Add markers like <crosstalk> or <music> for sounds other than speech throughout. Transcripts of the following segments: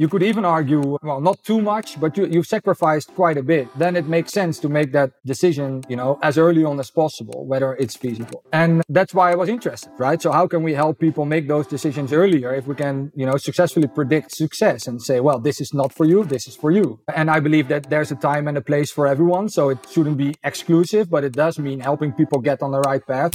You could even argue, well, not too much, but you, you've sacrificed quite a bit. Then it makes sense to make that decision, you know, as early on as possible, whether it's feasible. And that's why I was interested, right? So how can we help people make those decisions earlier if we can, you know, successfully predict success and say, well, this is not for you, this is for you. And I believe that there's a time and a place for everyone. So it shouldn't be exclusive, but it does mean helping people get on the right path.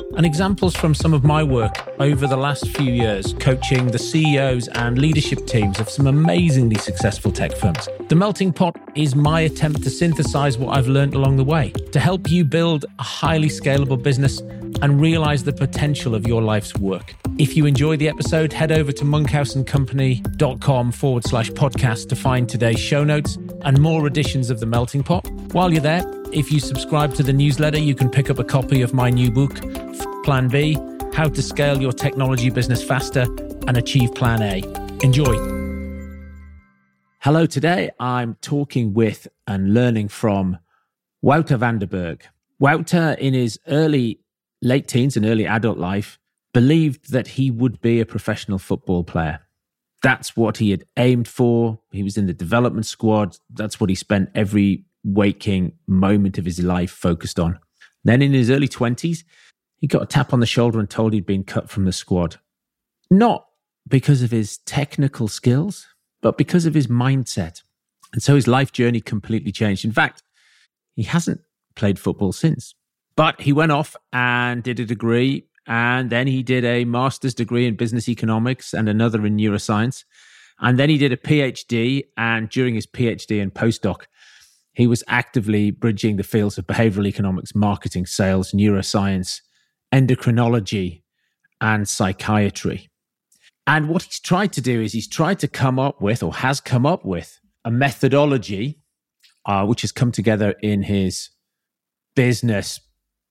and examples from some of my work over the last few years coaching the CEOs and leadership teams of some amazingly successful tech firms. The Melting Pot is my attempt to synthesize what I've learned along the way to help you build a highly scalable business and realize the potential of your life's work. If you enjoy the episode, head over to monkhouseandcompany.com forward slash podcast to find today's show notes and more editions of The Melting Pot. While you're there, if you subscribe to the newsletter, you can pick up a copy of my new book, Plan B How to Scale Your Technology Business Faster and Achieve Plan A. Enjoy. Hello, today I'm talking with and learning from Wouter van den Wouter, in his early, late teens and early adult life, believed that he would be a professional football player. That's what he had aimed for. He was in the development squad. That's what he spent every waking moment of his life focused on. Then in his early 20s, he got a tap on the shoulder and told he'd been cut from the squad. Not because of his technical skills, but because of his mindset. And so his life journey completely changed. In fact, he hasn't played football since. But he went off and did a degree, and then he did a master's degree in business economics and another in neuroscience. And then he did a PhD. And during his PhD and postdoc, he was actively bridging the fields of behavioral economics, marketing, sales, neuroscience, endocrinology and psychiatry. And what he's tried to do is he's tried to come up with, or has come up with, a methodology uh, which has come together in his business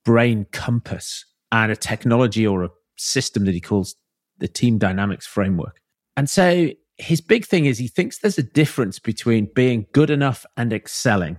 brain compass and a technology or a system that he calls the team dynamics framework. And so his big thing is he thinks there's a difference between being good enough and excelling.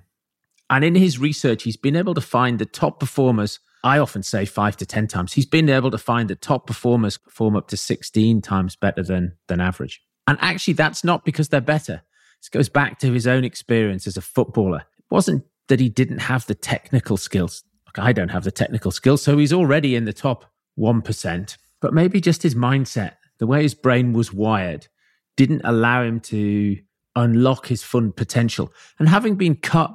And in his research, he's been able to find the top performers I often say five to 10 times. He's been able to find that top performers perform up to 16 times better than, than average. And actually, that's not because they're better. This goes back to his own experience as a footballer. It wasn't that he didn't have the technical skills. Look, I don't have the technical skills, so he's already in the top 1%. But maybe just his mindset, the way his brain was wired, didn't allow him to unlock his full potential. And having been cut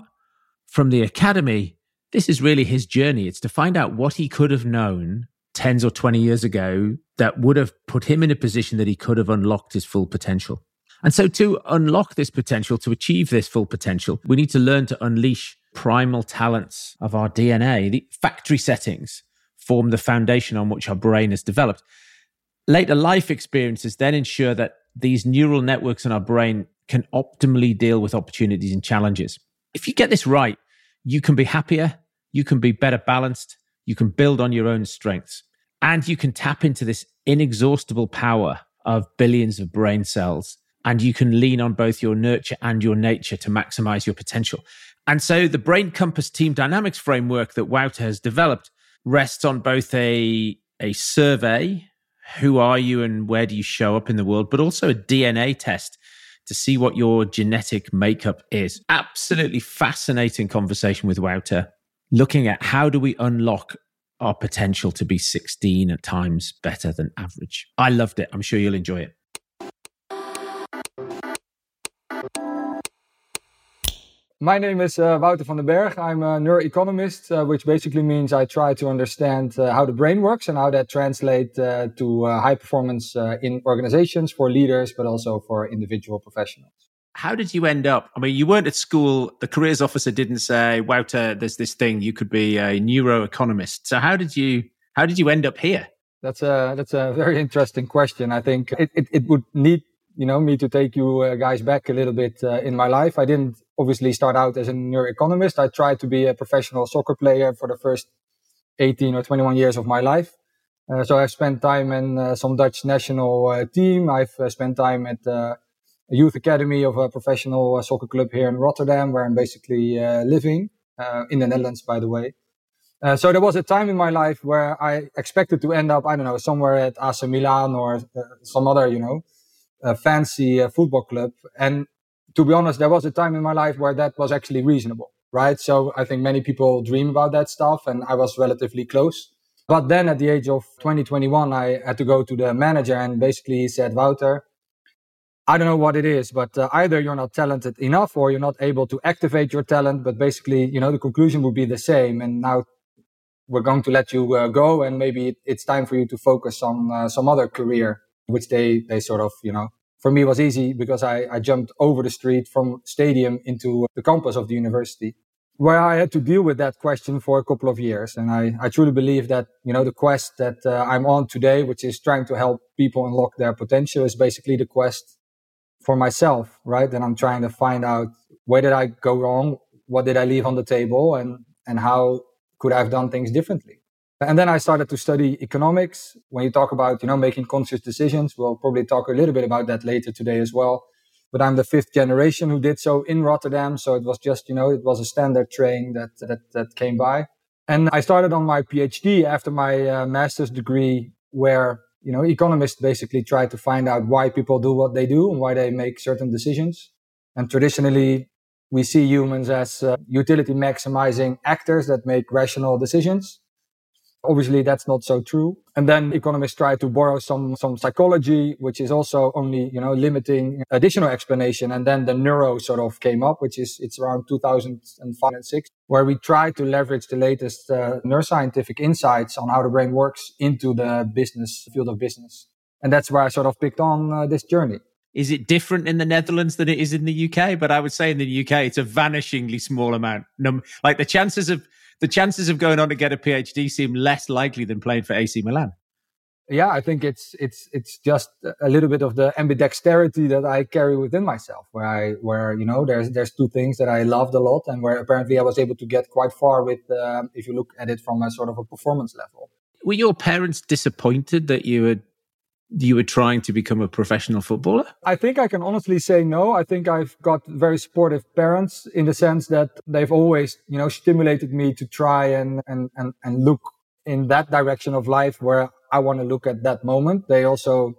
from the academy, this is really his journey. It's to find out what he could have known 10s or 20 years ago that would have put him in a position that he could have unlocked his full potential. And so, to unlock this potential, to achieve this full potential, we need to learn to unleash primal talents of our DNA. The factory settings form the foundation on which our brain is developed. Later life experiences then ensure that these neural networks in our brain can optimally deal with opportunities and challenges. If you get this right, you can be happier, you can be better balanced, you can build on your own strengths, and you can tap into this inexhaustible power of billions of brain cells. And you can lean on both your nurture and your nature to maximize your potential. And so the Brain Compass Team Dynamics framework that Wouter has developed rests on both a, a survey, who are you and where do you show up in the world, but also a DNA test to see what your genetic makeup is. Absolutely fascinating conversation with Wouter, looking at how do we unlock our potential to be 16 at times better than average. I loved it. I'm sure you'll enjoy it. My name is uh, Wouter van den Berg. I'm a neuroeconomist, uh, which basically means I try to understand uh, how the brain works and how that translates uh, to uh, high performance uh, in organizations for leaders, but also for individual professionals. How did you end up? I mean, you weren't at school. The careers officer didn't say, "Wouter, there's this thing. You could be a neuroeconomist." So how did you? How did you end up here? That's a that's a very interesting question. I think it, it, it would need you know me to take you guys back a little bit in my life. I didn't obviously start out as a neuroeconomist. I tried to be a professional soccer player for the first 18 or 21 years of my life. Uh, so I've spent time in uh, some Dutch national uh, team. I've uh, spent time at the youth academy of a professional uh, soccer club here in Rotterdam, where I'm basically uh, living uh, in the Netherlands, by the way. Uh, so there was a time in my life where I expected to end up, I don't know, somewhere at AC Milan or some other, you know, fancy football club. And to be honest, there was a time in my life where that was actually reasonable, right? So I think many people dream about that stuff, and I was relatively close. But then at the age of 2021, I had to go to the manager and basically he said, Wouter, I don't know what it is, but uh, either you're not talented enough or you're not able to activate your talent. But basically, you know, the conclusion would be the same. And now we're going to let you uh, go and maybe it's time for you to focus on uh, some other career, which they, they sort of, you know, for me was easy because I, I jumped over the street from stadium into the campus of the university where I had to deal with that question for a couple of years. And I, I truly believe that, you know, the quest that uh, I'm on today, which is trying to help people unlock their potential is basically the quest for myself, right? And I'm trying to find out where did I go wrong? What did I leave on the table? And, and how could I have done things differently? And then I started to study economics. When you talk about, you know, making conscious decisions, we'll probably talk a little bit about that later today as well but I'm the fifth generation who did so in Rotterdam. So it was just, you know, it was a standard train that, that, that came by. And I started on my PhD after my uh, master's degree where, you know, economists basically try to find out why people do what they do and why they make certain decisions. And traditionally, we see humans as uh, utility maximizing actors that make rational decisions. Obviously, that's not so true. And then economists try to borrow some, some psychology, which is also only, you know, limiting additional explanation. And then the neuro sort of came up, which is, it's around 2005 and six, where we try to leverage the latest uh, neuroscientific insights on how the brain works into the business field of business. And that's where I sort of picked on uh, this journey. Is it different in the Netherlands than it is in the UK? But I would say in the UK, it's a vanishingly small amount. Like the chances of the chances of going on to get a PhD seem less likely than playing for AC Milan. Yeah, I think it's it's it's just a little bit of the ambidexterity that I carry within myself, where I where you know there's there's two things that I loved a lot, and where apparently I was able to get quite far with, uh, if you look at it from a sort of a performance level. Were your parents disappointed that you had you were trying to become a professional footballer? I think I can honestly say no. I think I've got very supportive parents in the sense that they've always, you know, stimulated me to try and, and, and, and look in that direction of life where I want to look at that moment. They also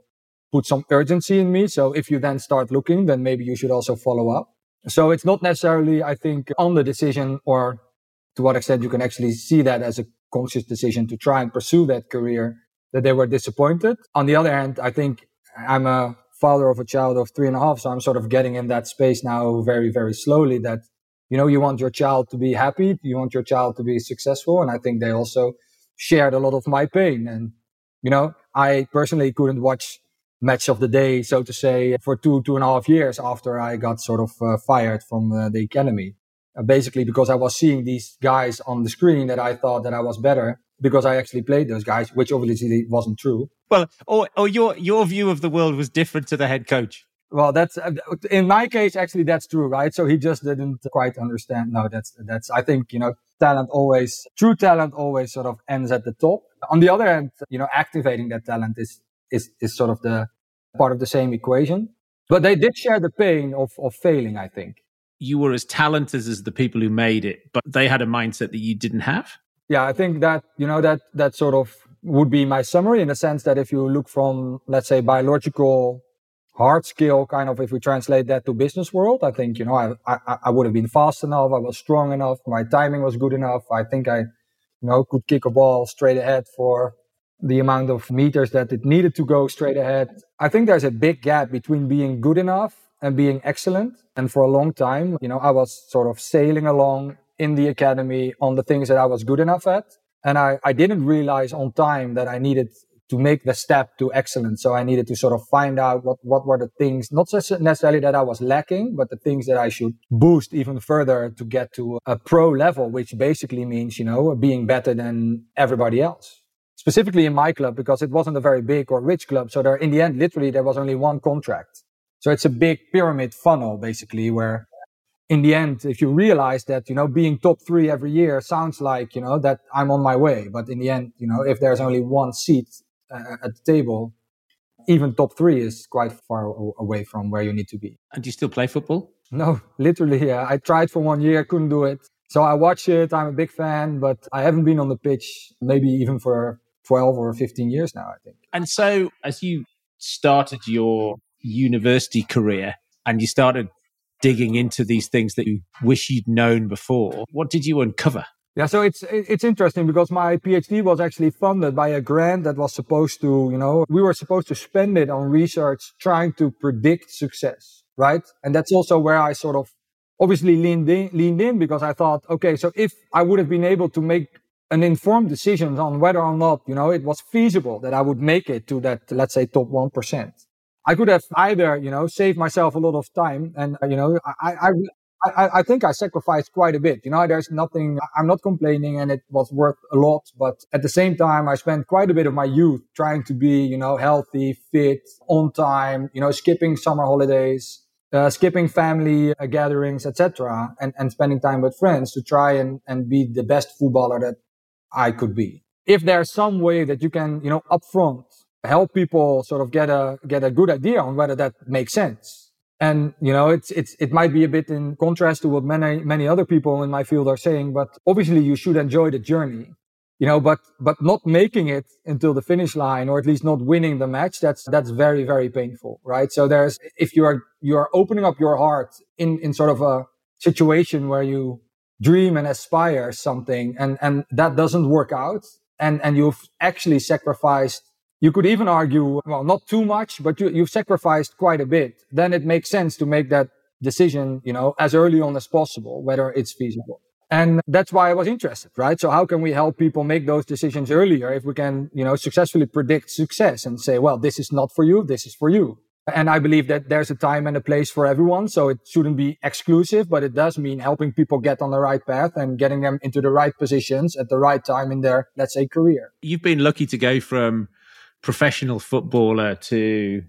put some urgency in me. So if you then start looking, then maybe you should also follow up. So it's not necessarily, I think, on the decision or to what extent you can actually see that as a conscious decision to try and pursue that career that they were disappointed. On the other hand, I think I'm a father of a child of three and a half. So I'm sort of getting in that space now very, very slowly that, you know, you want your child to be happy. You want your child to be successful. And I think they also shared a lot of my pain. And, you know, I personally couldn't watch match of the day, so to say, for two, two and a half years after I got sort of uh, fired from uh, the academy. Uh, basically because I was seeing these guys on the screen that I thought that I was better because I actually played those guys, which obviously wasn't true. Well, or, or your your view of the world was different to the head coach. Well, that's uh, in my case. Actually, that's true, right? So he just didn't quite understand. No, that's that's. I think you know, talent always, true talent always sort of ends at the top. On the other hand, you know, activating that talent is is is sort of the part of the same equation. But they did share the pain of of failing. I think you were as talented as the people who made it, but they had a mindset that you didn't have yeah, I think that, you know, that, that sort of would be my summary in the sense that if you look from, let's say, biological hard skill, kind of, if we translate that to business world, I think, you know, I, I, I would have been fast enough. I was strong enough. My timing was good enough. I think I, you know, could kick a ball straight ahead for the amount of meters that it needed to go straight ahead. I think there's a big gap between being good enough and being excellent. And for a long time, you know, I was sort of sailing along in the academy on the things that I was good enough at. And I, I didn't realize on time that I needed to make the step to excellence. So I needed to sort of find out what, what were the things, not necessarily that I was lacking, but the things that I should boost even further to get to a pro level, which basically means, you know, being better than everybody else. Specifically in my club, because it wasn't a very big or rich club. So there, in the end, literally, there was only one contract. So it's a big pyramid funnel, basically, where in the end, if you realize that, you know, being top three every year sounds like, you know, that I'm on my way. But in the end, you know, if there's only one seat uh, at the table, even top three is quite far away from where you need to be. And do you still play football? No, <laughs> literally. Yeah. I tried for one year, couldn't do it. So I watch it. I'm a big fan, but I haven't been on the pitch maybe even for 12 or 15 years now, I think. And so as you started your university career and you started digging into these things that you wish you'd known before, what did you uncover? Yeah, so it's it's interesting because my PhD was actually funded by a grant that was supposed to, you know, we were supposed to spend it on research trying to predict success, right? And that's also where I sort of obviously leaned in, leaned in because I thought, okay, so if I would have been able to make an informed decision on whether or not, you know, it was feasible that I would make it to that, let's say, top 1%. I could have either, you know, saved myself a lot of time and, you know, I, I, I, I, think I sacrificed quite a bit. You know, there's nothing, I'm not complaining and it was worth a lot. But at the same time, I spent quite a bit of my youth trying to be, you know, healthy, fit, on time, you know, skipping summer holidays, uh, skipping family uh, gatherings, etc., and, and spending time with friends to try and, and be the best footballer that I could be. If there's some way that you can, you know, upfront help people sort of get a get a good idea on whether that makes sense. And you know, it's it's it might be a bit in contrast to what many many other people in my field are saying, but obviously you should enjoy the journey. You know, but but not making it until the finish line or at least not winning the match, that's that's very, very painful, right? So there's if you are you are opening up your heart in in sort of a situation where you dream and aspire something and and that doesn't work out and and you've actually sacrificed you could even argue well not too much but you, you've sacrificed quite a bit then it makes sense to make that decision you know as early on as possible whether it's feasible and that's why i was interested right so how can we help people make those decisions earlier if we can you know successfully predict success and say well this is not for you this is for you and I believe that there's a time and a place for everyone. So it shouldn't be exclusive, but it does mean helping people get on the right path and getting them into the right positions at the right time in their, let's say, career. You've been lucky to go from professional footballer to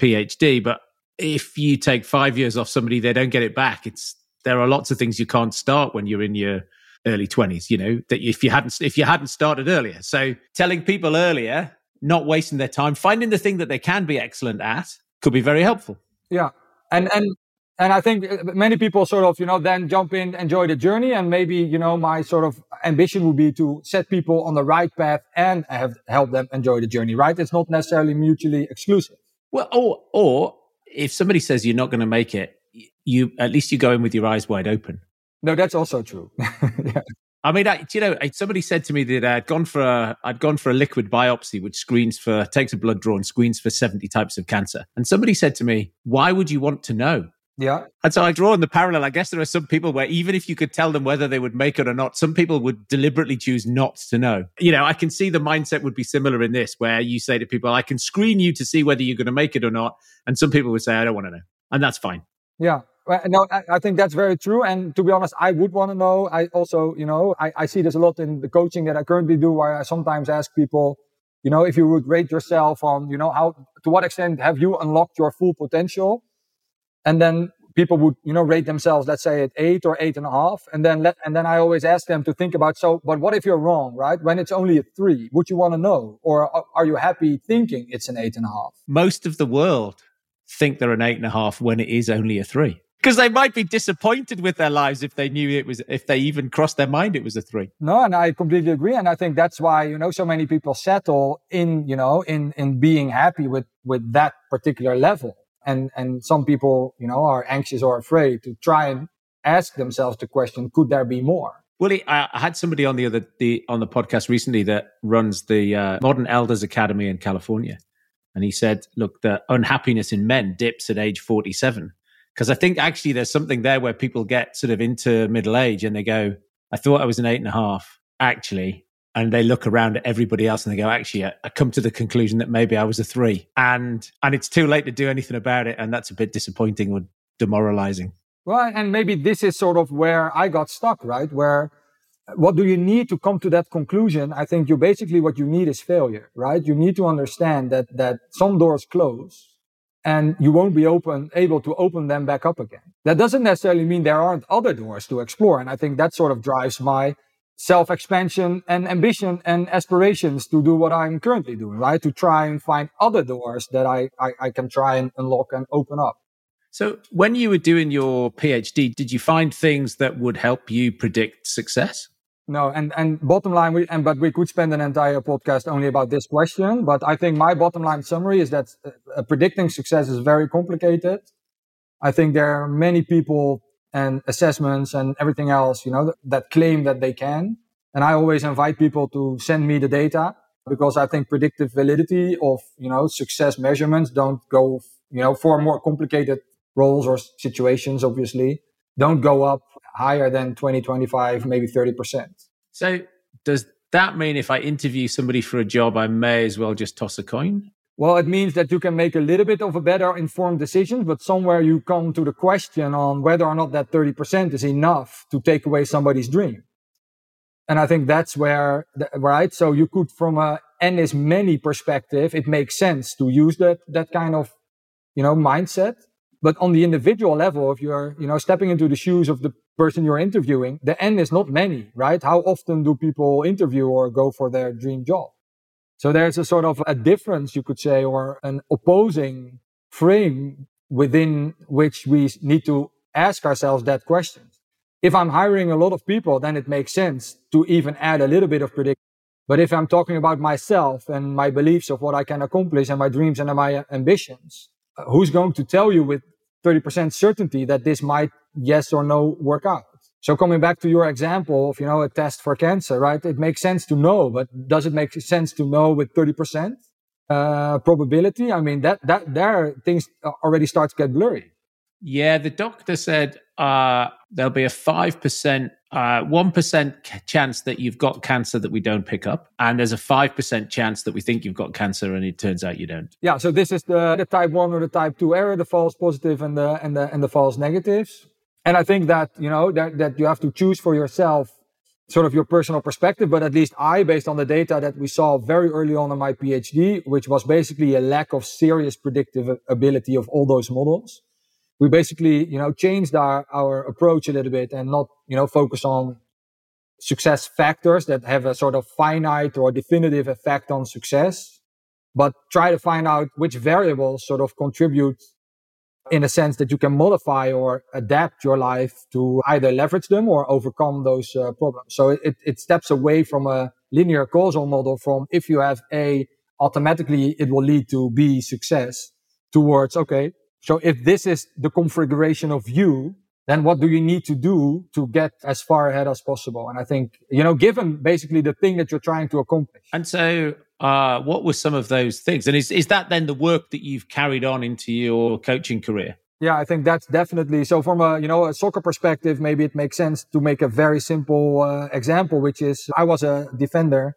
PhD, but if you take five years off somebody, they don't get it back. It's, there are lots of things you can't start when you're in your early 20s, you know, that if you hadn't, if you hadn't started earlier. So telling people earlier, not wasting their time, finding the thing that they can be excellent at could be very helpful. Yeah. And, and, and I think uh, many people sort of, you know, then jump in, enjoy the journey. And maybe, you know, my sort of ambition would be to set people on the right path and have help them enjoy the journey, right? It's not necessarily mutually exclusive. Well, or, or if somebody says you're not going to make it, you, at least you go in with your eyes wide open. No, that's also true. <laughs> yeah. I mean, I, you know, somebody said to me that I'd gone for a, I'd gone for a liquid biopsy, which screens for, takes a blood draw and screens for 70 types of cancer. And somebody said to me, why would you want to know? Yeah. And so I draw in the parallel. I guess there are some people where even if you could tell them whether they would make it or not, some people would deliberately choose not to know. You know, I can see the mindset would be similar in this, where you say to people, I can screen you to see whether you're going to make it or not. And some people would say, I don't want to know. And that's fine. Yeah. Well, no, I, think that's very true. And to be honest, I would want to know. I also, you know, I, I see this a lot in the coaching that I currently do, where I sometimes ask people, you know, if you would rate yourself on, you know, how, to what extent have you unlocked your full potential? And then people would, you know, rate themselves, let's say at eight or eight and a half. And then let, and then I always ask them to think about, so, but what if you're wrong, right? When it's only a three, would you want to know? Or are you happy thinking it's an eight and a half? Most of the world think they're an eight and a half when it is only a three because they might be disappointed with their lives if they knew it was if they even crossed their mind it was a three no and i completely agree and i think that's why you know so many people settle in you know in in being happy with with that particular level and and some people you know are anxious or afraid to try and ask themselves the question could there be more? Willie, I had somebody on the other the on the podcast recently that runs the uh, Modern Elders Academy in California, and he said, "Look, the unhappiness in men dips at age forty-seven, because I think actually there's something there where people get sort of into middle age and they go, I thought I was an eight and a half, actually. And they look around at everybody else and they go, actually, I, I come to the conclusion that maybe I was a three. And and it's too late to do anything about it. And that's a bit disappointing or demoralizing. Well, and maybe this is sort of where I got stuck, right? Where what do you need to come to that conclusion? I think you basically what you need is failure, right? You need to understand that that some doors close and you won't be open, able to open them back up again. That doesn't necessarily mean there aren't other doors to explore. And I think that sort of drives my self expansion and ambition and aspirations to do what I'm currently doing, right? To try and find other doors that I, I, I can try and unlock and open up. So, when you were doing your PhD, did you find things that would help you predict success? No, and and bottom line, we and but we could spend an entire podcast only about this question. But I think my bottom line summary is that uh, predicting success is very complicated. I think there are many people and assessments and everything else, you know, that, claim that they can. And I always invite people to send me the data because I think predictive validity of, you know, success measurements don't go, you know, for more complicated roles or situations, obviously, don't go up higher than 20, 25, maybe 30%. So does that mean if I interview somebody for a job, I may as well just toss a coin? Well, it means that you can make a little bit of a better informed decision, but somewhere you come to the question on whether or not that 30% is enough to take away somebody's dream. And I think that's where, right? So you could, from a N is many perspective, it makes sense to use that, that kind of, you know, mindset. But on the individual level, if you're, you know, stepping into the shoes of the person you're interviewing, the N is not many, right? How often do people interview or go for their dream job? So there's a sort of a difference, you could say, or an opposing frame within which we need to ask ourselves that question. If I'm hiring a lot of people, then it makes sense to even add a little bit of prediction. But if I'm talking about myself and my beliefs of what I can accomplish and my dreams and my ambitions, uh, who's going to tell you with 30% certainty that this might yes or no work out? So coming back to your example of, you know, a test for cancer, right? It makes sense to know, but does it make sense to know with 30% uh, probability? I mean, that, that, there things already start to get blurry. Yeah. The doctor said, uh, there'll be a 5%, uh, 1% chance that you've got cancer that we don't pick up. And there's a 5% chance that we think you've got cancer and it turns out you don't. Yeah. So this is the, the type one or the type two error, the false positive and the, and the, and the false negatives. And I think that, you know, that, that you have to choose for yourself sort of your personal perspective, but at least I, based on the data that we saw very early on in my PhD, which was basically a lack of serious predictive ability of all those models. We basically, you know, changed our, our approach a little bit and not, you know, focus on success factors that have a sort of finite or definitive effect on success, but try to find out which variables sort of contribute in a sense that you can modify or adapt your life to either leverage them or overcome those uh, problems. So it, it steps away from a linear causal model from if you have A, automatically it will lead to B success towards, okay, so if this is the configuration of you, then what do you need to do to get as far ahead as possible? And I think, you know, given basically the thing that you're trying to accomplish. And so uh, what were some of those things? And is, is that then the work that you've carried on into your coaching career? Yeah, I think that's definitely so. From a you know a soccer perspective, maybe it makes sense to make a very simple uh, example, which is I was a defender,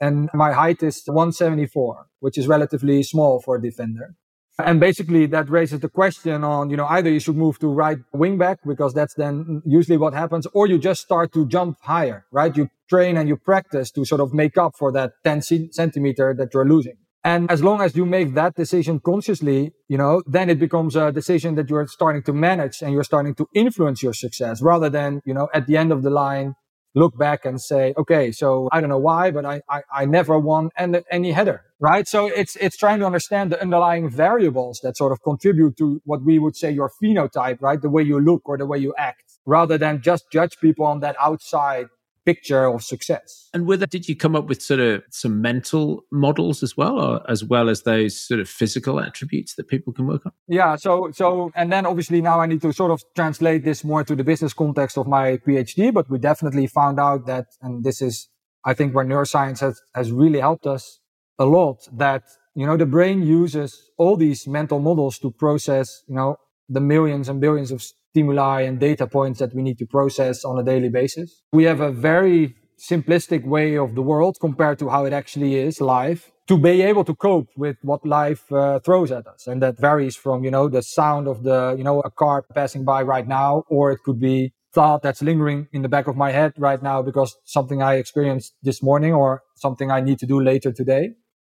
and my height is 174, which is relatively small for a defender. And basically that raises the question on, you know, either you should move to right wing back because that's then usually what happens, or you just start to jump higher, right? You train and you practice to sort of make up for that 10 centimeter that you're losing. And as long as you make that decision consciously, you know, then it becomes a decision that you're starting to manage and you're starting to influence your success rather than, you know, at the end of the line, look back and say, okay, so I don't know why, but I, I, I never won any, any header, right? So it's, it's trying to understand the underlying variables that sort of contribute to what we would say your phenotype, right? The way you look or the way you act rather than just judge people on that outside picture of success. And with it, did you come up with sort of some mental models as well, or as well as those sort of physical attributes that people can work on? Yeah. So, so, and then obviously now I need to sort of translate this more to the business context of my PhD, but we definitely found out that, and this is, I think where neuroscience has, has really helped us a lot that, you know, the brain uses all these mental models to process, you know, the millions and billions of stimuli and data points that we need to process on a daily basis. We have a very simplistic way of the world compared to how it actually is live to be able to cope with what life uh, throws at us. And that varies from, you know, the sound of the, you know, a car passing by right now, or it could be thought that's lingering in the back of my head right now because something I experienced this morning or something I need to do later today.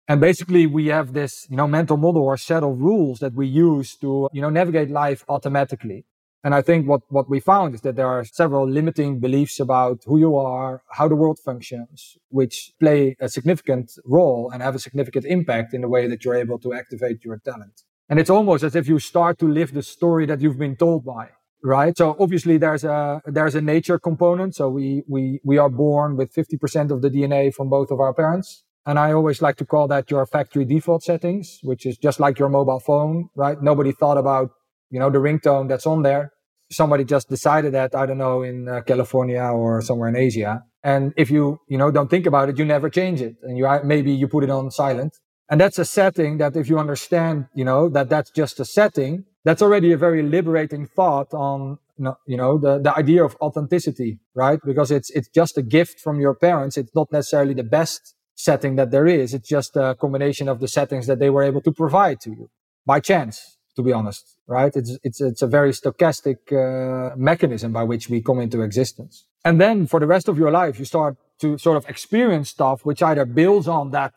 And basically we have this, you know, mental model or set of rules that we use to, you know, navigate life automatically. And I think what, what we found is that there are several limiting beliefs about who you are, how the world functions, which play a significant role and have a significant impact in the way that you're able to activate your talent. And it's almost as if you start to live the story that you've been told by, right? So obviously there's a, there's a nature component. So we, we, we are born with 50% of the DNA from both of our parents. And I always like to call that your factory default settings, which is just like your mobile phone, right? Nobody thought about you know, the ringtone that's on there. Somebody just decided that, I don't know, in uh, California or somewhere in Asia. And if you, you know, don't think about it, you never change it. And you, maybe you put it on silent. And that's a setting that if you understand, you know, that that's just a setting, that's already a very liberating thought on, you know, the, the idea of authenticity, right? Because it's, it's just a gift from your parents. It's not necessarily the best setting that there is. It's just a combination of the settings that they were able to provide to you by chance to be honest, right? It's, it's, it's a very stochastic uh, mechanism by which we come into existence. And then for the rest of your life, you start to sort of experience stuff which either builds on that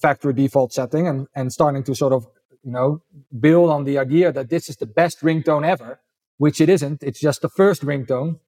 factory default setting and, and starting to sort of, you know, build on the idea that this is the best ringtone ever, which it isn't. It's just the first ringtone.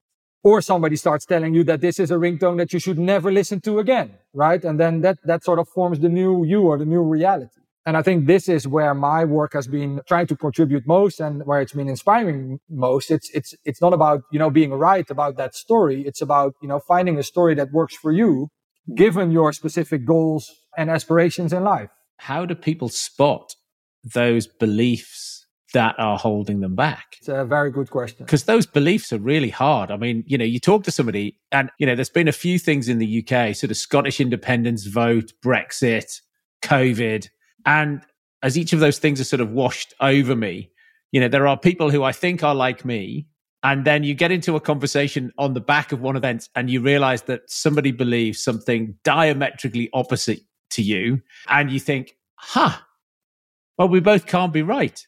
Or somebody starts telling you that this is a ringtone that you should never listen to again, right? And then that, that sort of forms the new you or the new reality. And I think this is where my work has been trying to contribute most and where it's been inspiring most. It's, it's, it's not about, you know, being right about that story. It's about, you know, finding a story that works for you, given your specific goals and aspirations in life. How do people spot those beliefs that are holding them back? It's a very good question. Because those beliefs are really hard. I mean, you know, you talk to somebody and, you know, there's been a few things in the UK, sort of Scottish independence vote, Brexit, COVID, and as each of those things are sort of washed over me, you know, there are people who I think are like me. And then you get into a conversation on the back of one event and you realize that somebody believes something diametrically opposite to you. And you think, huh, well, we both can't be right.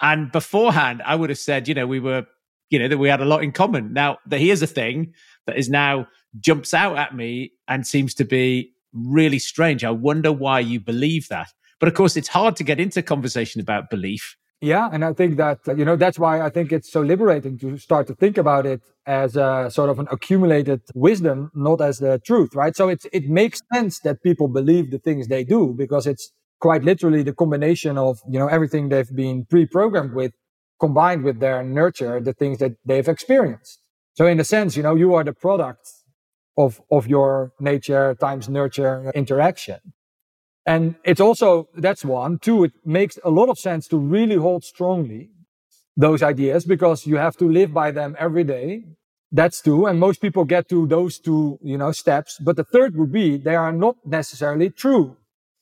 And beforehand, I would have said, you know, we were, you know, that we had a lot in common. Now, here's a thing that is now jumps out at me and seems to be really strange. I wonder why you believe that. But of course, it's hard to get into conversation about belief. Yeah, and I think that you know that's why I think it's so liberating to start to think about it as a sort of an accumulated wisdom, not as the truth, right? So it it makes sense that people believe the things they do because it's quite literally the combination of you know everything they've been pre-programmed with, combined with their nurture, the things that they've experienced. So in a sense, you know, you are the product of of your nature times nurture interaction. And it's also, that's one. Two, it makes a lot of sense to really hold strongly those ideas because you have to live by them every day. That's two. And most people get to those two, you know, steps. But the third would be they are not necessarily true.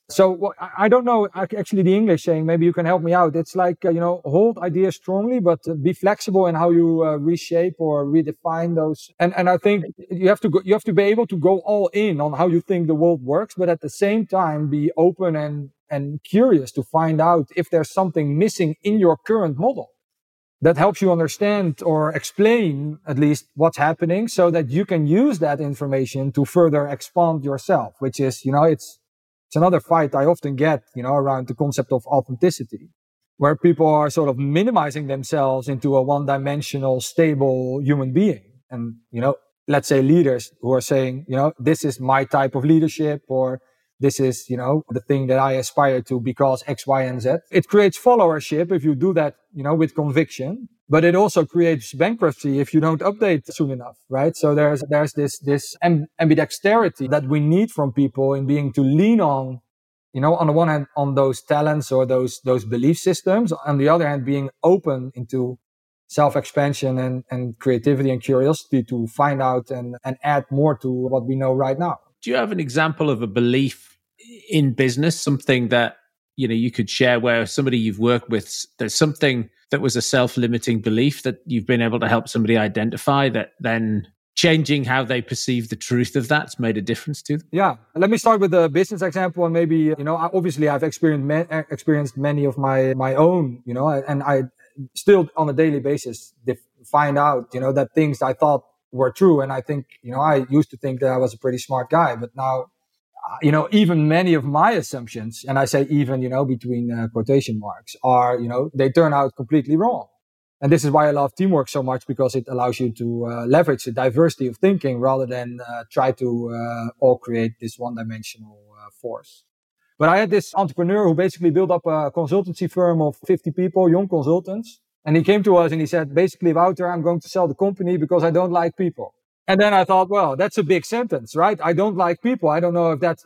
So I don't know actually the English saying, maybe you can help me out. It's like, uh, you know, hold ideas strongly, but be flexible in how you uh, reshape or redefine those. And, and I think you have to go, you have to be able to go all in on how you think the world works, but at the same time be open and, and curious to find out if there's something missing in your current model that helps you understand or explain at least what's happening so that you can use that information to further expand yourself, which is, you know, it's, it's another fight I often get, you know, around the concept of authenticity, where people are sort of minimizing themselves into a one dimensional, stable human being. And, you know, let's say leaders who are saying, you know, this is my type of leadership or this is, you know, the thing that I aspire to because X, Y, and Z. It creates followership if you do that, you know, with conviction but it also creates bankruptcy if you don't update soon enough, right? So there's, there's this, this ambidexterity that we need from people in being to lean on, you know, on the one hand, on those talents or those, those belief systems. On the other hand, being open into self expansion and, and creativity and curiosity to find out and, and add more to what we know right now. Do you have an example of a belief in business, something that, you know, you could share where somebody you've worked with, there's something that was a self-limiting belief that you've been able to help somebody identify that then changing how they perceive the truth of that's made a difference to them? Yeah. Let me start with a business example and maybe, you know, obviously I've experienced, experienced many of my, my own, you know, and I still on a daily basis find out, you know, that things I thought were true. And I think, you know, I used to think that I was a pretty smart guy, but now you know, even many of my assumptions, and I say even, you know, between uh, quotation marks, are, you know, they turn out completely wrong. And this is why I love teamwork so much because it allows you to uh, leverage the diversity of thinking rather than uh, try to uh, all create this one dimensional uh, force. But I had this entrepreneur who basically built up a consultancy firm of 50 people, young consultants. And he came to us and he said, basically, Wouter, I'm going to sell the company because I don't like people. And then I thought, well, that's a big sentence, right? I don't like people. I don't know if that's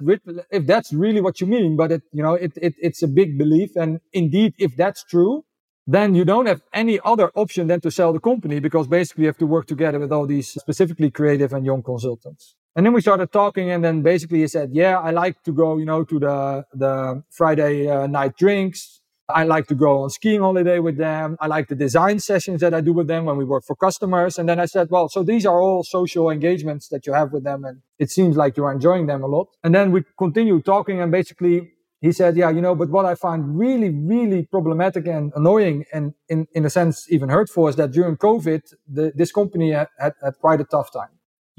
if that's really what you mean, but it, you know, it, it it's a big belief. And indeed, if that's true, then you don't have any other option than to sell the company because basically you have to work together with all these specifically creative and young consultants. And then we started talking and then basically he said, yeah, I like to go, you know, to the, the Friday uh, night drinks. I like to go on skiing holiday with them. I like the design sessions that I do with them when we work for customers. And then I said, well, so these are all social engagements that you have with them. And it seems like you're enjoying them a lot. And then we continued talking and basically he said, yeah, you know, but what I find really, really problematic and annoying and in, in a sense even hurtful is that during COVID, the, this company had, had, had quite a tough time.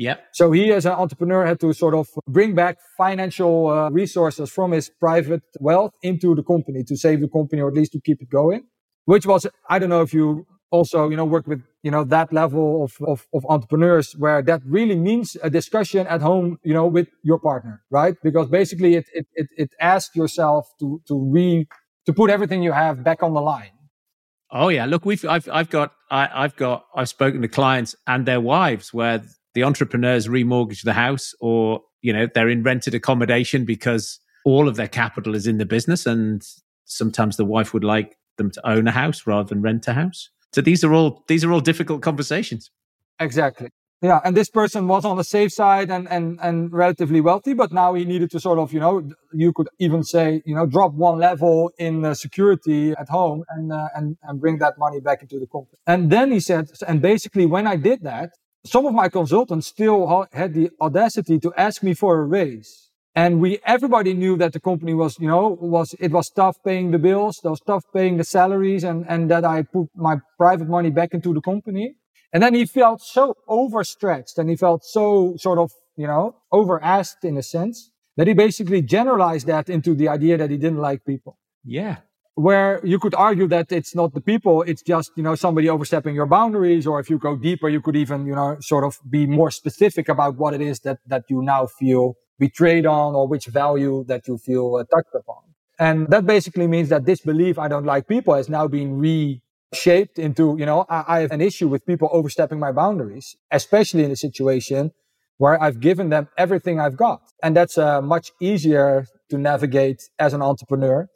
Yeah. So he, as an entrepreneur, had to sort of bring back financial uh, resources from his private wealth into the company to save the company or at least to keep it going. Which was, I don't know if you also, you know, work with, you know, that level of, of, of entrepreneurs where that really means a discussion at home, you know, with your partner, right? Because basically it, it, it, it asks yourself to, to re, to put everything you have back on the line. Oh yeah. Look, we've, I've, I've got, I, I've got, I've spoken to clients and their wives where the entrepreneurs remortgage the house or, you know, they're in rented accommodation because all of their capital is in the business. And sometimes the wife would like them to own a house rather than rent a house. So these are all these are all difficult conversations. Exactly. Yeah, and this person was on the safe side and and and relatively wealthy, but now he needed to sort of, you know, you could even say, you know, drop one level in uh, security at home and uh, and and bring that money back into the company. And then he said, and basically, when I did that, some of my consultants still had the audacity to ask me for a raise. And we, everybody knew that the company was, you know, was, it was tough paying the bills, it was tough paying the salaries and, and that I put my private money back into the company. And then he felt so overstretched and he felt so sort of, you know, over asked in a sense that he basically generalized that into the idea that he didn't like people. Yeah. Where you could argue that it's not the people, it's just, you know, somebody overstepping your boundaries. Or if you go deeper, you could even, you know, sort of be more specific about what it is that, that you now feel betrayed on or which value that you feel uh, touched upon. And that basically means that this belief, I don't like people, has now been reshaped into, you know, I, I have an issue with people overstepping my boundaries, especially in a situation where I've given them everything I've got. And that's uh, much easier to navigate as an entrepreneur.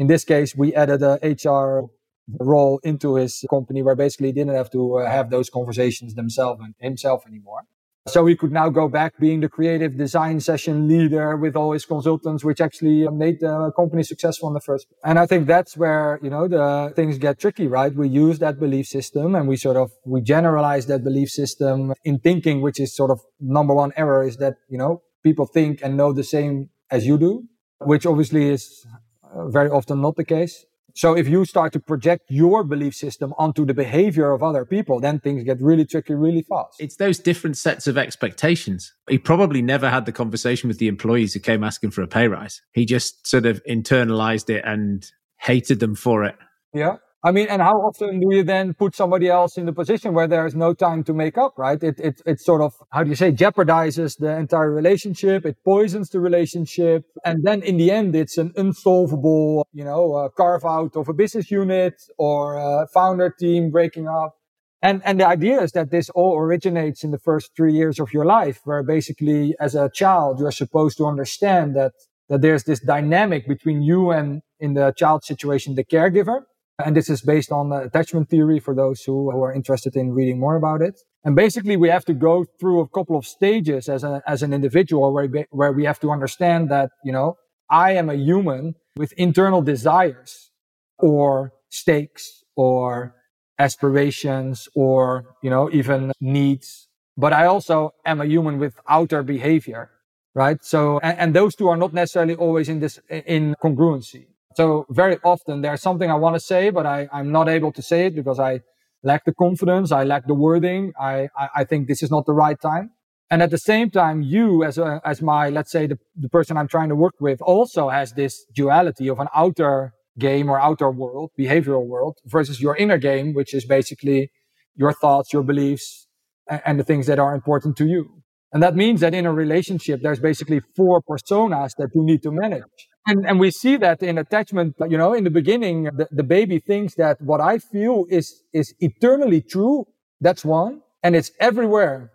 In this case, we added a HR role into his company where basically he didn't have to uh, have those conversations themselves and himself anymore. So he could now go back being the creative design session leader with all his consultants, which actually made the company successful in the first place. And I think that's where, you know, the things get tricky, right? We use that belief system and we sort of, we generalize that belief system in thinking, which is sort of number one error is that, you know, people think and know the same as you do, which obviously is uh, Uh, very often not the case. So if you start to project your belief system onto the behavior of other people, then things get really tricky really fast. It's those different sets of expectations. He probably never had the conversation with the employees who came asking for a pay rise. He just sort of internalized it and hated them for it. Yeah. I mean, and how often do you then put somebody else in the position where there is no time to make up, right? It, it, it sort of, how do you say, jeopardizes the entire relationship. It poisons the relationship. And then in the end, it's an unsolvable, you know, uh, carve out of a business unit or a founder team breaking up. And, and the idea is that this all originates in the first three years of your life, where basically as a child, you're supposed to understand that, that there's this dynamic between you and in the child situation, the caregiver and this is based on attachment theory for those who, who are interested in reading more about it. And basically we have to go through a couple of stages as a, as an individual where, we, where we have to understand that, you know, I am a human with internal desires or stakes or aspirations or, you know, even needs. But I also am a human with outer behavior, right? So, and, and those two are not necessarily always in this, in congruency. So very often there's something I want to say, but I, I'm not able to say it because I lack the confidence. I lack the wording. I, I, I think this is not the right time. And at the same time, you as a, as my, let's say the, the person I'm trying to work with also has this duality of an outer game or outer world, behavioral world versus your inner game, which is basically your thoughts, your beliefs, and, and the things that are important to you. And that means that in a relationship, there's basically four personas that you need to manage. And, and we see that in attachment, you know, in the beginning, the, the baby thinks that what I feel is, is eternally true. That's one. And it's everywhere.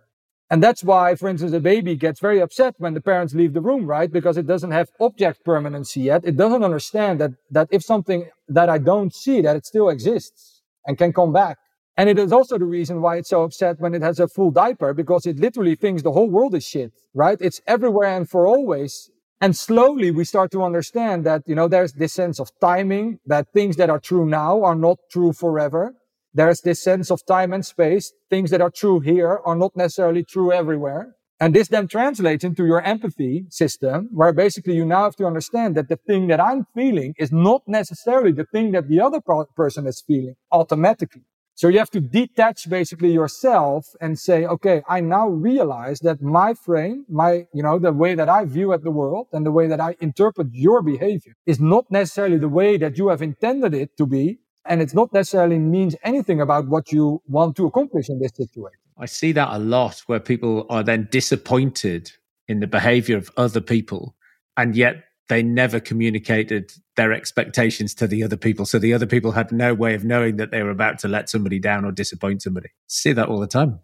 And that's why, for instance, a baby gets very upset when the parents leave the room, right? Because it doesn't have object permanency yet. It doesn't understand that, that if something that I don't see, that it still exists and can come back. And it is also the reason why it's so upset when it has a full diaper, because it literally thinks the whole world is shit, right? It's everywhere and for always. And slowly we start to understand that, you know, there's this sense of timing, that things that are true now are not true forever. There's this sense of time and space. Things that are true here are not necessarily true everywhere. And this then translates into your empathy system, where basically you now have to understand that the thing that I'm feeling is not necessarily the thing that the other person is feeling automatically. So you have to detach basically yourself and say, okay, I now realize that my frame, my, you know, the way that I view at the world and the way that I interpret your behavior is not necessarily the way that you have intended it to be. And it's not necessarily means anything about what you want to accomplish in this situation. I see that a lot where people are then disappointed in the behavior of other people. And yet they never communicated their expectations to the other people. So the other people had no way of knowing that they were about to let somebody down or disappoint somebody. See that all the time.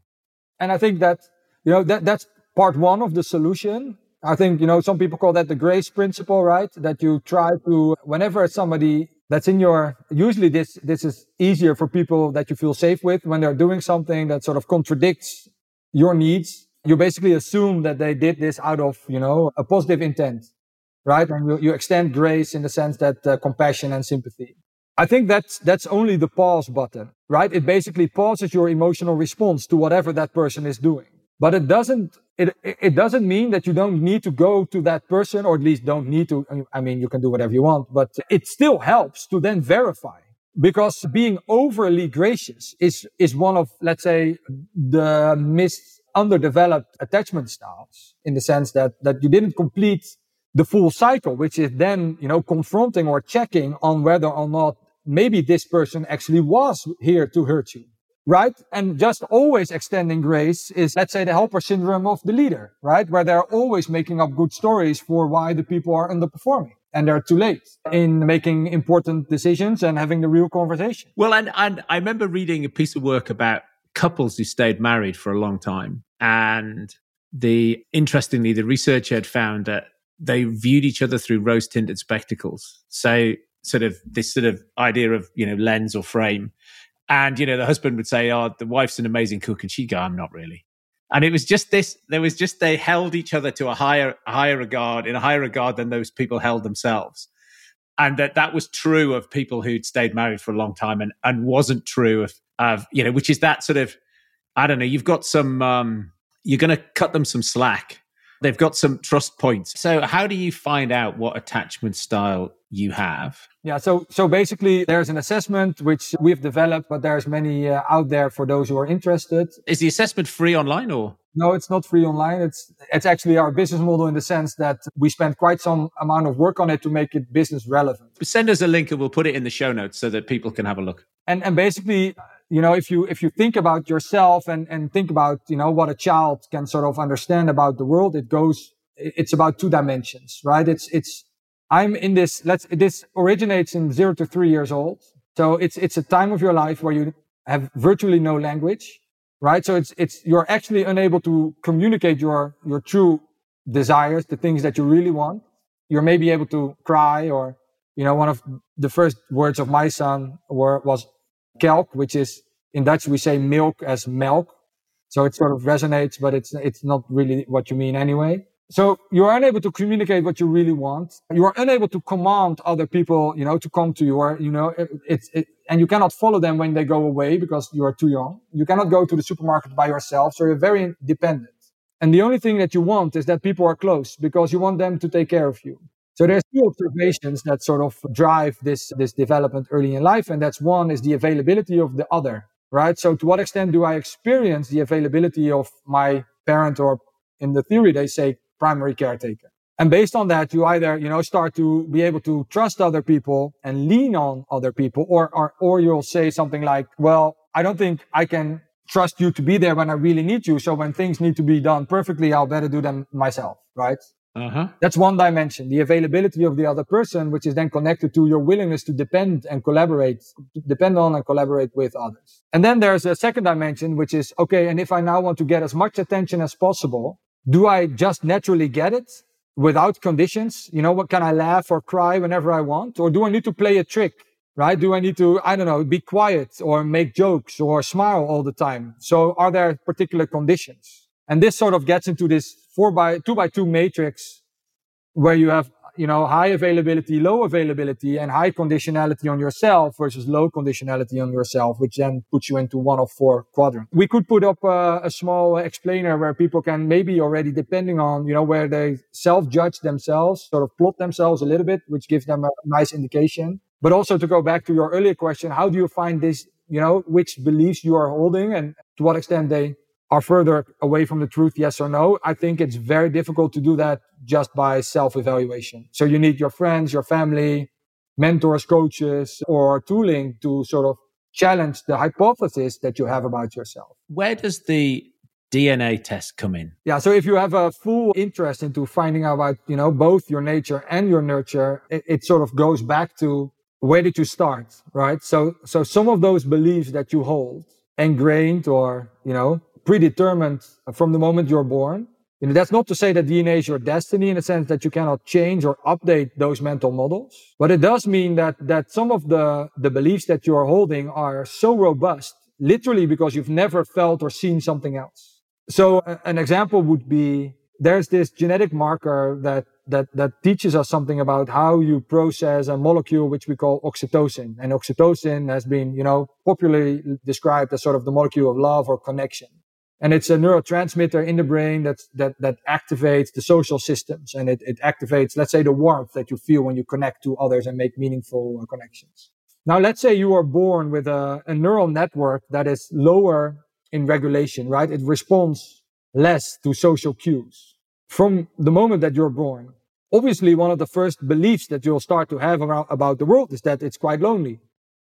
And I think that, you know, that, that's part one of the solution. I think, you know, some people call that the grace principle, right? That you try to, whenever somebody that's in your, usually this, this is easier for people that you feel safe with when they're doing something that sort of contradicts your needs. You basically assume that they did this out of, you know, a positive intent right? And you, you extend grace in the sense that uh, compassion and sympathy. I think that's, that's only the pause button, right? It basically pauses your emotional response to whatever that person is doing. But it doesn't, it, it doesn't mean that you don't need to go to that person or at least don't need to. I mean, you can do whatever you want, but it still helps to then verify because being overly gracious is, is one of, let's say, the missed underdeveloped attachment styles in the sense that, that you didn't complete the full cycle, which is then, you know, confronting or checking on whether or not maybe this person actually was here to hurt you. Right. And just always extending grace is, let's say, the helper syndrome of the leader, right? Where they're always making up good stories for why the people are underperforming and they're too late in making important decisions and having the real conversation. Well, and, and I remember reading a piece of work about couples who stayed married for a long time. And the, interestingly, the researcher had found that they viewed each other through rose tinted spectacles. So sort of this sort of idea of, you know, lens or frame. And, you know, the husband would say, Oh, the wife's an amazing cook. And she'd go, I'm not really. And it was just this, there was just, they held each other to a higher, higher regard, in a higher regard than those people held themselves. And that that was true of people who'd stayed married for a long time and, and wasn't true of, of, you know, which is that sort of, I don't know, you've got some, um, you're going to cut them some slack They've got some trust points. So, how do you find out what attachment style you have? Yeah, so so basically, there's an assessment which we've developed, but there's many uh, out there for those who are interested. Is the assessment free online or? No, it's not free online. It's it's actually our business model in the sense that we spend quite some amount of work on it to make it business relevant. Send us a link and we'll put it in the show notes so that people can have a look. And and basically, you know, if you, if you think about yourself and, and think about, you know, what a child can sort of understand about the world, it goes, it's about two dimensions, right? It's, it's, I'm in this, let's, this originates in zero to three years old. So it's, it's a time of your life where you have virtually no language, right? So it's, it's, you're actually unable to communicate your, your true desires, the things that you really want. You're maybe able to cry or, you know, one of the first words of my son were, was kelk, which is in Dutch we say milk as milk. So it sort of resonates, but it's it's not really what you mean anyway. So you are unable to communicate what you really want. You are unable to command other people, you know, to come to you, or you know, it's it, it, and you cannot follow them when they go away because you are too young. You cannot go to the supermarket by yourself, so you're very dependent. And the only thing that you want is that people are close because you want them to take care of you. So there's two observations that sort of drive this, this development early in life. And that's one is the availability of the other, right? So to what extent do I experience the availability of my parent or in the theory, they say primary caretaker. And based on that, you either, you know, start to be able to trust other people and lean on other people, or, or, or you'll say something like, well, I don't think I can trust you to be there when I really need you. So when things need to be done perfectly, I'll better do them myself, right? Uh-huh. That's one dimension, the availability of the other person, which is then connected to your willingness to depend and collaborate, depend on and collaborate with others. And then there's a second dimension, which is, okay, and if I now want to get as much attention as possible, do I just naturally get it without conditions? You know, what can I laugh or cry whenever I want? Or do I need to play a trick? Right? Do I need to, I don't know, be quiet or make jokes or smile all the time? So are there particular conditions? And this sort of gets into this four by two by two matrix where you have you know high availability low availability and high conditionality on yourself versus low conditionality on yourself which then puts you into one of four quadrants we could put up a, a small explainer where people can maybe already depending on you know where they self judge themselves sort of plot themselves a little bit which gives them a nice indication. But also to go back to your earlier question how do you find this you know which beliefs you are holding and to what extent they are further away from the truth, yes or no. I think it's very difficult to do that just by self evaluation. So you need your friends, your family, mentors, coaches, or tooling to sort of challenge the hypothesis that you have about yourself. Where does the DNA test come in? Yeah. So if you have a full interest into finding out about, you know, both your nature and your nurture, it, it sort of goes back to where did you start? Right. So, so some of those beliefs that you hold ingrained or, you know, predetermined from the moment you're born. You know, that's not to say that DNA is your destiny in the sense that you cannot change or update those mental models. But it does mean that, that some of the, the beliefs that you are holding are so robust, literally because you've never felt or seen something else. So an example would be there's this genetic marker that that that teaches us something about how you process a molecule which we call oxytocin. And oxytocin has been, you know, popularly described as sort of the molecule of love or connection and it's a neurotransmitter in the brain that that that activates the social systems. And it, it activates let's say the warmth that you feel when you connect to others and make meaningful uh, connections. Now let's say you are born with a, a neural network that is lower in regulation right? It responds less to social cues. From the moment that you're born obviously one of the first beliefs that you'll start to have around, about the world is that it's quite lonely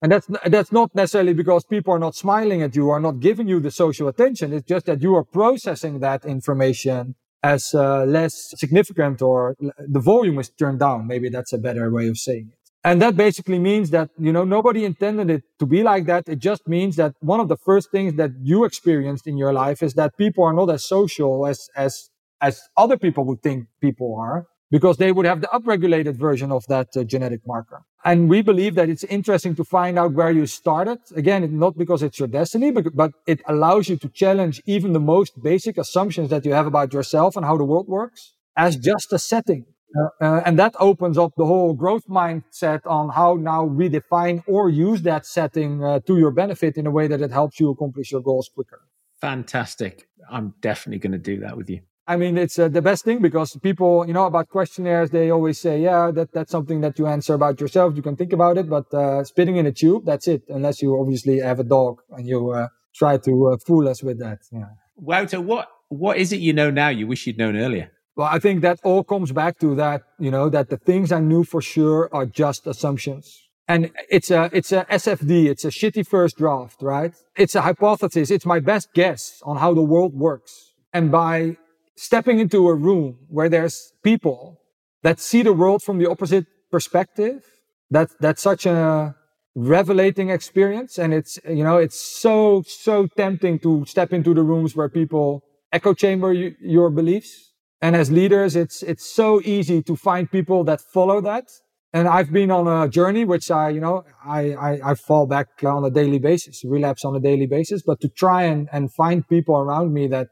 and that's, that's not necessarily because people are not smiling at you or not giving you the social attention. It's just that you are processing that information as uh, less significant or the volume is turned down. Maybe that's a better way of saying it. And that basically means that, you know, nobody intended it to be like that. It just means that one of the first things that you experienced in your life is that people are not as social as, as, as other people would think people are because they would have the upregulated version of that uh, genetic marker. And we believe that it's interesting to find out where you started. Again, not because it's your destiny, but, but it allows you to challenge even the most basic assumptions that you have about yourself and how the world works as just a setting. Uh, uh, and that opens up the whole growth mindset on how now redefine or use that setting uh, to your benefit in a way that it helps you accomplish your goals quicker. Fantastic. I'm definitely going to do that with you. I mean, it's uh, the best thing because people, you know, about questionnaires, they always say, yeah, that, that's something that you answer about yourself. You can think about it, but uh, spitting in a tube, that's it. Unless you obviously have a dog and you uh, try to uh, fool us with that. Yeah. Wouter, what, what is it you know now you wish you'd known earlier? Well, I think that all comes back to that, you know, that the things I knew for sure are just assumptions. And it's a, it's a SFD. It's a shitty first draft, right? It's a hypothesis. It's my best guess on how the world works. And by stepping into a room where there's people that see the world from the opposite perspective, that, that's such a revelating experience. And it's, you know, it's so, so tempting to step into the rooms where people echo chamber your beliefs. And as leaders, it's, it's so easy to find people that follow that. And I've been on a journey, which I, you know, I, I, I fall back on a daily basis, relapse on a daily basis, but to try and, and find people around me that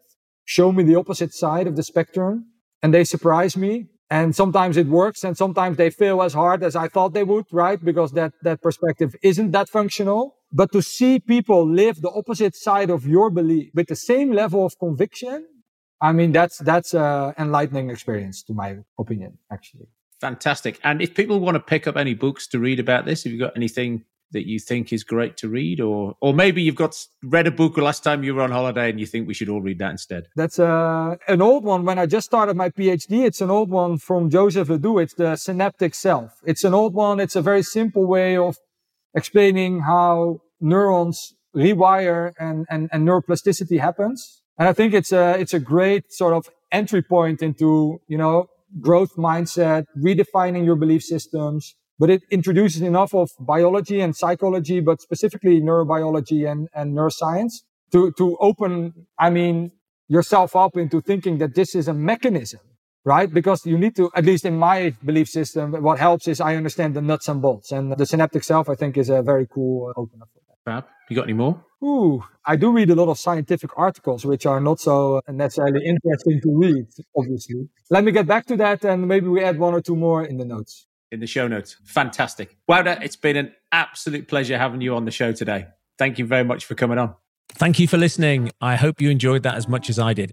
show me the opposite side of the spectrum and they surprise me. And sometimes it works and sometimes they fail as hard as I thought they would, right? Because that, that perspective isn't that functional. But to see people live the opposite side of your belief with the same level of conviction, I mean, that's, that's an enlightening experience to my opinion, actually. Fantastic. And if people want to pick up any books to read about this, have you got anything that you think is great to read, or or maybe you've got read a book last time you were on holiday and you think we should all read that instead? That's uh, an old one. When I just started my PhD, it's an old one from Joseph LeDoux. It's the synaptic self. It's an old one. It's a very simple way of explaining how neurons rewire and, and, and neuroplasticity happens. And I think it's a, it's a great sort of entry point into, you know, growth mindset, redefining your belief systems, but it introduces enough of biology and psychology, but specifically neurobiology and, and neuroscience to, to open, I mean, yourself up into thinking that this is a mechanism, right? Because you need to, at least in my belief system, what helps is I understand the nuts and bolts and the synaptic self, I think is a very cool opener for that. Fab. You got any more? Ooh, I do read a lot of scientific articles, which are not so necessarily interesting to read, obviously. Let me get back to that and maybe we add one or two more in the notes. In the show notes. Fantastic. Wouter, it's been an absolute pleasure having you on the show today. Thank you very much for coming on. Thank you for listening. I hope you enjoyed that as much as I did.